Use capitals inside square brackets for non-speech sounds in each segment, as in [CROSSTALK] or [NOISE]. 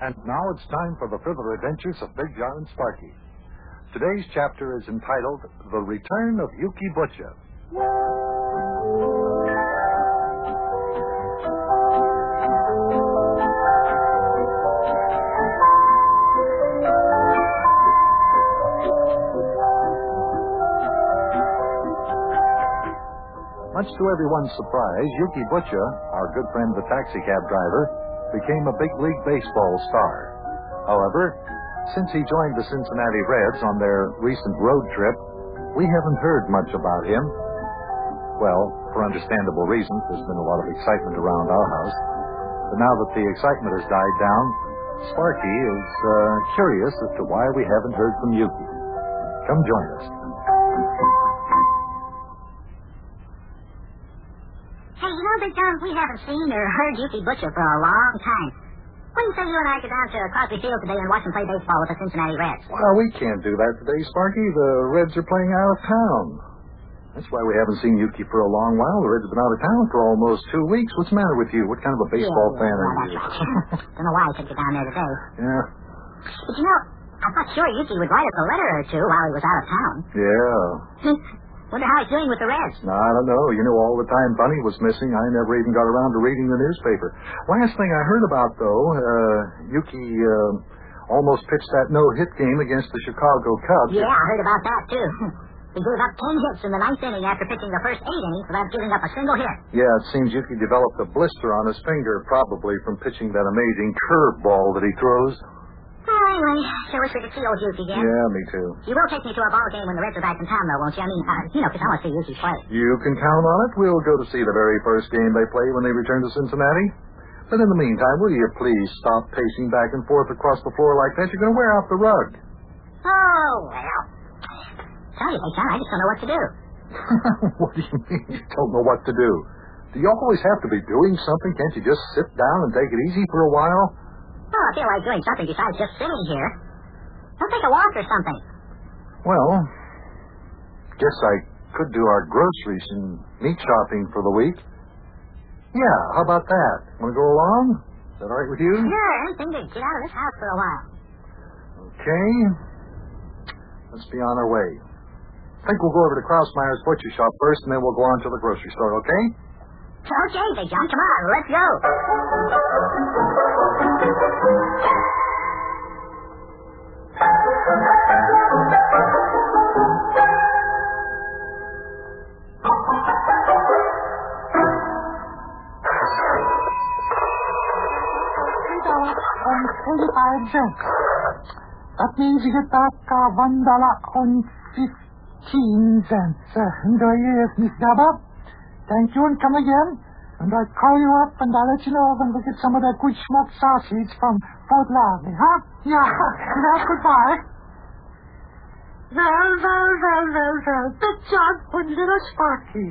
And now it's time for the further adventures of Big John and Sparky. Today's chapter is entitled The Return of Yukie Butcha. Much to everyone's surprise, Yukie Butcha, our good friend the taxicab driver, became a big league baseball star. However, since he joined the Cincinnati Reds on their recent road trip, we haven't heard much about him. Well, for understandable reasons, there's been a lot of excitement around our house. But now that the excitement has died down, Sparky is uh, curious as to why we haven't heard from Yukie. Come join us. You know, Big John, we haven't seen or heard Yukie Butcha for a long time. Do you say you and I go down to Crosley Field today and watch him play baseball with the Cincinnati Reds? Well, we can't do that today, Sparky. The Reds are playing out of town. That's why we haven't seen Yukie for a long while. The Reds have been out of town for almost two weeks. What's the matter with you? What kind of a baseball yeah, fan yeah, are that's you? right. Don't know why I took you down there today. Yeah. But you know, I thought sure Yukie would write us a letter or two while he was out of town. Yeah. [LAUGHS] Wonder how he's doing with the Reds. No, I don't know. You know, all the time Bunny was missing, I never even got around to reading the newspaper. Last thing I heard about, though, uh, Yukie uh, almost pitched that no-hit game against the Chicago Cubs. Yeah, I heard about that, too. [LAUGHS] He gave up ten hits in the ninth inning after pitching the first eight innings without giving up a single hit. Yeah, it seems Yukie developed a blister on his finger, probably from pitching that amazing curveball that he throws. Anyway, sure wish we could see old Yukie again. Yeah, me too. You will take me to a ball game when the Reds are back in town, though, won't you? I mean, uh, you know, 'cause I want to see Yukie play. You can count on it. We'll go to see the very first game they play when they return to Cincinnati. But in the meantime, will you please stop pacing back and forth across the floor like that? You're going to wear out the rug. Oh, well. Tell you, Big John, I just don't know what to do. [LAUGHS] what do you mean you don't know what to do? Do you always have to be doing something? Can't you just sit down and take it easy for a while? Well, I feel like doing something besides just sitting here. Let's take a walk or something. Well, guess I could do our groceries and meat shopping for the week. Yeah, how about that? Want to go along? Is that all right with you? Sure, anything to get out of this house for a while. Okay. Let's be on our way. I think we'll go over to Krausmeyer's butcher shop first, and then we'll go on to the grocery store, okay? Okay, Big John, come on, let's go. 35 cents. That means you get back uh, one dollar on 15 cents. Uh, enjoy your Miss Dabba. Thank you and come again. And I'll call you up and I'll let you know when we get some of that good smoked sausage from Fort Larney, huh? Yeah. Now, goodbye. Well, well, well, well, well. Big John and little Sparky.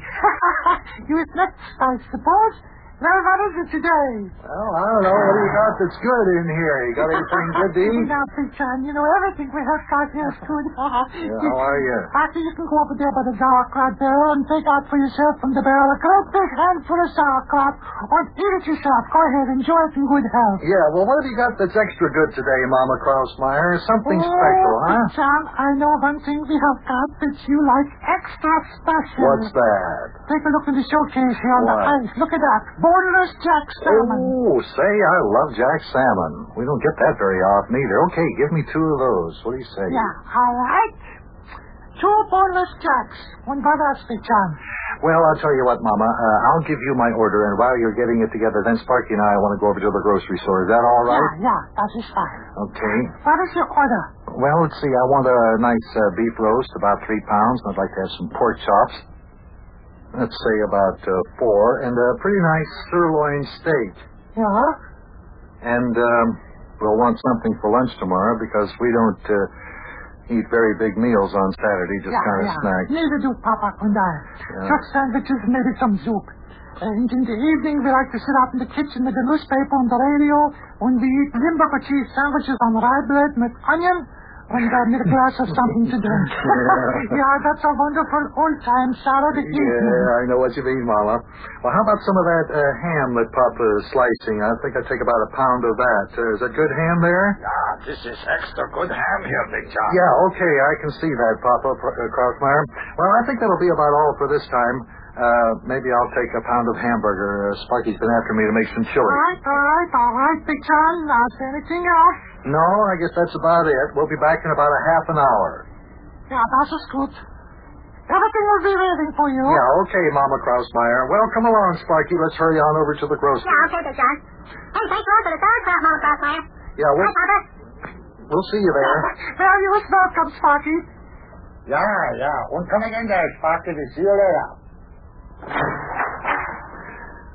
you was next, I suppose. Well, what is it today? Well, I don't know. What do you got that's good in here? You got anything good to eat? [LAUGHS] Now, Big John, you know everything we have got here is good. Yeah, how [LAUGHS] are you? After you can go over there by the sauerkraut barrel and take out for yourself from the barrel a great big handful of sauerkraut, or eat it yourself. Go ahead, enjoy it in good health. Yeah, well, what have you got that's extra good today, Mama Krausmeyer? Something Oh, special, huh? John, I know one thing we have got that you like extra special. What's that? Take a look in the showcase here on the What? ice. Look at that. Boneless Jack Salmon. Oh, say, I love Jack Salmon. We don't get that very often either. Okay, give me two of those. What do you say? Yeah, all right. Two boneless jacks. One by us, John. Well, I'll tell you what, Mama. Uh, I'll give you my order, and while you're getting it together, then Sparky and I want to go over to the grocery store. Is that all right? Yeah, yeah, that is fine. Okay. What is your order? Well, let's see. I want a nice uh, beef roast, about three pounds, and I'd like to have some pork chops. Let's say about uh, four, and a pretty nice sirloin steak. Yeah? And um, we'll want something for lunch tomorrow because we don't uh, eat very big meals on Saturday, just yeah, kind of yeah. snacks. Neither do Papa and I. Yeah. Just sandwiches maybe some soup. And in the evening, we like to sit out in the kitchen with the newspaper and the radio, and we eat Limburger cheese sandwiches on rye bread with onion, and uh, me a glass of something to drink. [LAUGHS] yeah, that's a wonderful old-time salad evening. Yeah, I know what you mean, Mama. Well, how about some of that uh, ham that Papa is slicing? I think I'd take about a pound of that. Uh, is that good ham there? Yeah, this is extra good ham here, Big John. Yeah, okay, I can see that, Papa uh, Krausmeyer. Well, I think that'll be about all for this time. Uh, maybe I'll take a pound of hamburger. Uh, Sparky's been after me to make some chili. All right, all right, all right, Big John. Now, is there anything else? No, I guess that's about it. We'll be back in about a half an hour. Yeah, that is just good. Everything will be waiting for you. Yeah, okay, Mama Krausmeyer. Well, come along, Sparky. Let's hurry on over to the grocery. Yeah, okay, Big John. Hey, thanks a lot for the sauerkraut, Mama Crossfire. Yeah, we'll, Papa. we'll see you there. Well, you was welcome, Sparky. Yeah, yeah. We're coming in there, Sparky, to see you later.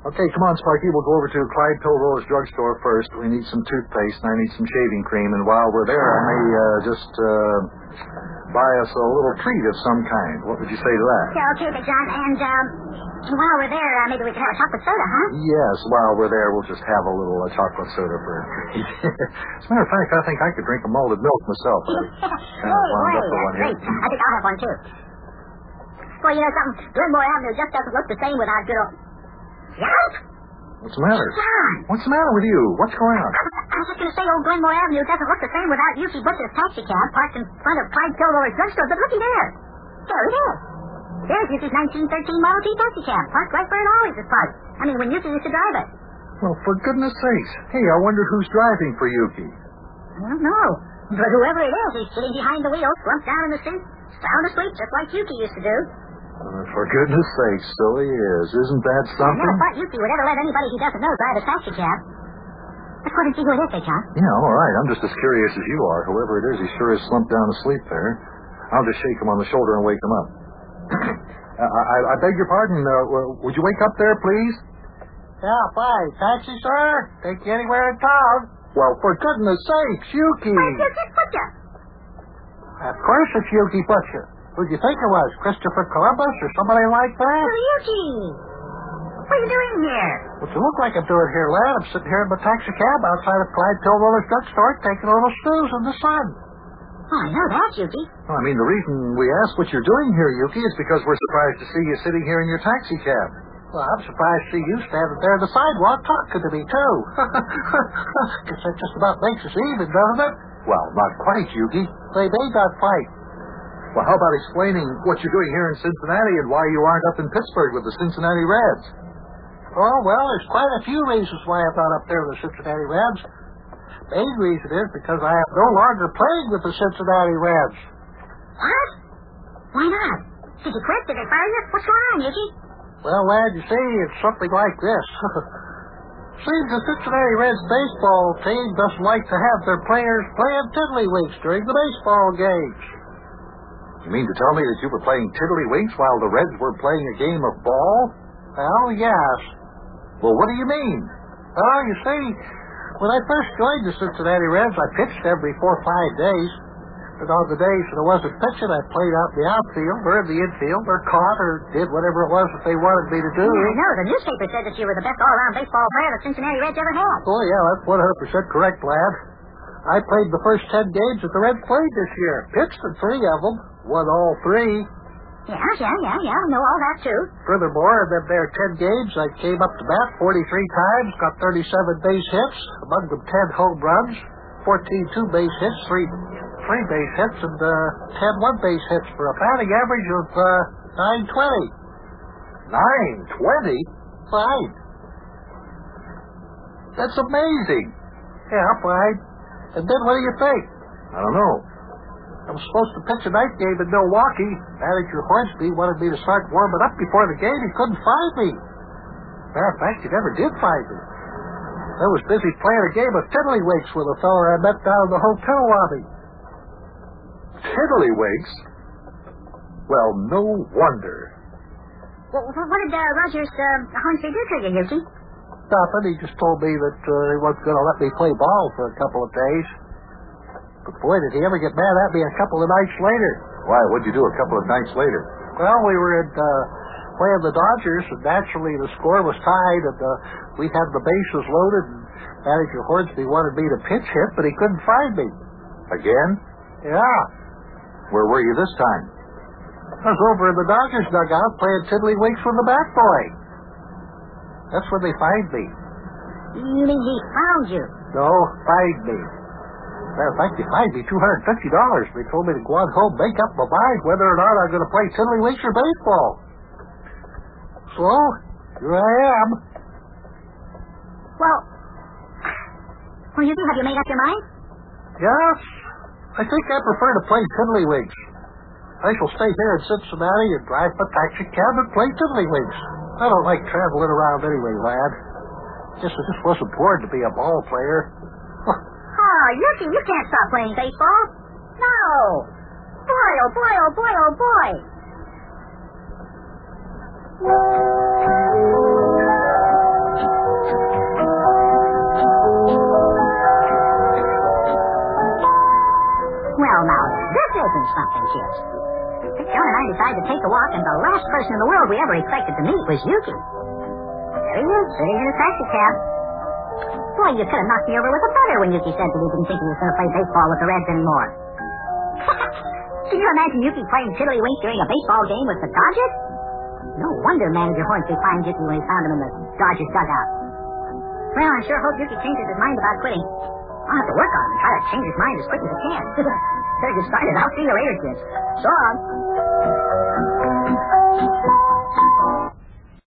Okay, come on, Sparky. We'll go over to Clyde Pilro's drugstore first. We need some toothpaste, and I need some shaving cream. And while we're there, I may uh, just uh, buy us a little treat of some kind. What would you say to that? Yeah, okay, Big John. And, um, while we're there, uh, maybe we can have a chocolate soda, huh? Yes, while we're there, we'll just have a little uh, chocolate soda for a treat. [LAUGHS] As a matter of fact, I think I could drink a malted milk myself. [LAUGHS] I hey, wound wait, up for one that's here. great. I think I'll have one, too. Well, you know something? Glenmore Avenue just doesn't look the same without good old... Yelp! What's the matter? John! What's the matter with you? What's going on? I was just going to say old Glenmore Avenue doesn't look the same without Yukie Butcha's taxi cab parked in front of Clyde Kilroy's drugstore, but looky there. There it is. There's Yukie's 1913 Model T taxi cab parked right where it always is parked. I mean, when Yukie used to drive it. Well, for goodness sakes. Hey, I wonder who's driving for Yukie. I don't know. But whoever it is, he's sitting behind the wheel, slumped down in the seat, sound asleep, just like Yukie used to do. Uh, for goodness sake, so he is. Isn't that I something? never thought Yukie would ever let anybody he doesn't know drive a taxi cab. Let's go and see who it is, Big John. Yeah, all right. I'm just as curious as you are. Whoever it is, he sure is slumped down asleep there. I'll just shake him on the shoulder and wake him up. [COUGHS] uh, I, I beg your pardon. Uh, would you wake up there, please? Yeah, fine. Taxi, sir. Take you anywhere in town. Well, for goodness sakes, Yukie. Where's Yukie Butcha? Of course it's Yukie Butcha. Who'd you think it was? Christopher Columbus or somebody like that? Yukie! What are you doing here? What's you look like I'm doing here, lad? I'm sitting here in my taxi cab outside of Clyde Pilroller's drugstore taking a little snooze in the sun. Oh, I know that, Yukie. Well, I mean, the reason we ask what you're doing here, Yukie, is because we're surprised to see you sitting here in your taxi cab. Well, I'm surprised to see you standing there on the sidewalk talking to me, too. [LAUGHS] Guess that just about makes us even, doesn't it? Well, not quite, Yukie. They may not fight. Well, how about explaining what you're doing here in Cincinnati and why you aren't up in Pittsburgh with the Cincinnati Reds? Oh, well, there's quite a few reasons why I'm not up there with the Cincinnati Reds. The main reason is because I am no longer playing with the Cincinnati Reds. What? Why not? Did you quit? Did they fire you? What's going on, Yukie? Well, lad, you see, it's something like this. [LAUGHS] Seems the Cincinnati Reds baseball team doesn't like to have their players playing tiddlywinks during the baseball games. You mean to tell me that you were playing tiddlywinks while the Reds were playing a game of ball? Well, yes. Well, what do you mean? Oh, you see, when I first joined the Cincinnati Reds, I pitched every four or five days. But on the days that I wasn't pitching, I played out in the outfield or in the infield or caught or did whatever it was that they wanted me to do. Yeah, I know. The newspaper said that you were the best all-around baseball player the Cincinnati Reds ever had. Oh, yeah, that's 100% correct, lad. I played the first ten games that the Reds played this year. Pitched in three of them. Won all three. Yeah, yeah, yeah, yeah. I know all that, too. Furthermore, them there ten games, I came up to bat 43 times, got 37 base hits, among them 10 home runs, 14 two-base hits, three three base hits, and uh, 10 one-base hits for a batting average of uh, 920. Nine twenty? Fine. That's amazing. Yeah, fine. And then what do you think? I don't know. I was supposed to pitch a night game in Milwaukee. Manager Hornsby wanted me to start warming up before the game. He couldn't find me. Matter of fact, he never did find me. I was busy playing a game of tiddlywinks with a fellow I met down in the hotel lobby. Tiddlywinks? Well, no wonder. Well, what did uh, Rogers uh, Hornsby do to you, Yukie? Nothing. He just told me that uh, he wasn't going to let me play ball for a couple of days. But boy, did he ever get mad at me a couple of nights later. Why, what'd you do a couple of nights later? Well, we were at, uh, playing the Dodgers, and naturally the score was tied, and uh, we had the bases loaded, and Manager Hornsby wanted me to pitch hit, but he couldn't find me. Again? Yeah. Where were you this time? I was over in the Dodgers dugout playing tiddlywinks with the bat boy. That's where they fined me. You mean he found you? No, fined me. Matter of fact, they fined me $250. They told me to go on home, make up my mind whether or not I'm going to play tiddlywinks or baseball. So, here I am. Well, well, Yukie, have you made up your mind? Yes, I think I prefer to play tiddlywinks. I shall stay here in Cincinnati and drive a taxi cab and play tiddlywinks. I don't like traveling around anyway, lad. Guess it just wasn't born to be a ball player. Yukie, you can't stop playing baseball. No. Boy, oh boy, oh boy, oh boy. Well, now, this isn't something, kids. John and I decided to take a walk, and the last person in the world we ever expected to meet was Yukie. There he is, sitting in a taxi cab. Boy, you could have knocked me over with a feather when Yukie said that he didn't think he was going to play baseball with the Reds anymore. [LAUGHS] Can you imagine Yukie playing tiddlywinks during a baseball game with the Dodgers? No wonder Manager Hornsby fined Yukie when he found him in the Dodgers dugout. Well, I sure hope Yukie changes his mind about quitting. I'll have to work on him and try to change his mind as quick as I can. [LAUGHS] Better get started. I'll see you later, kids. So long.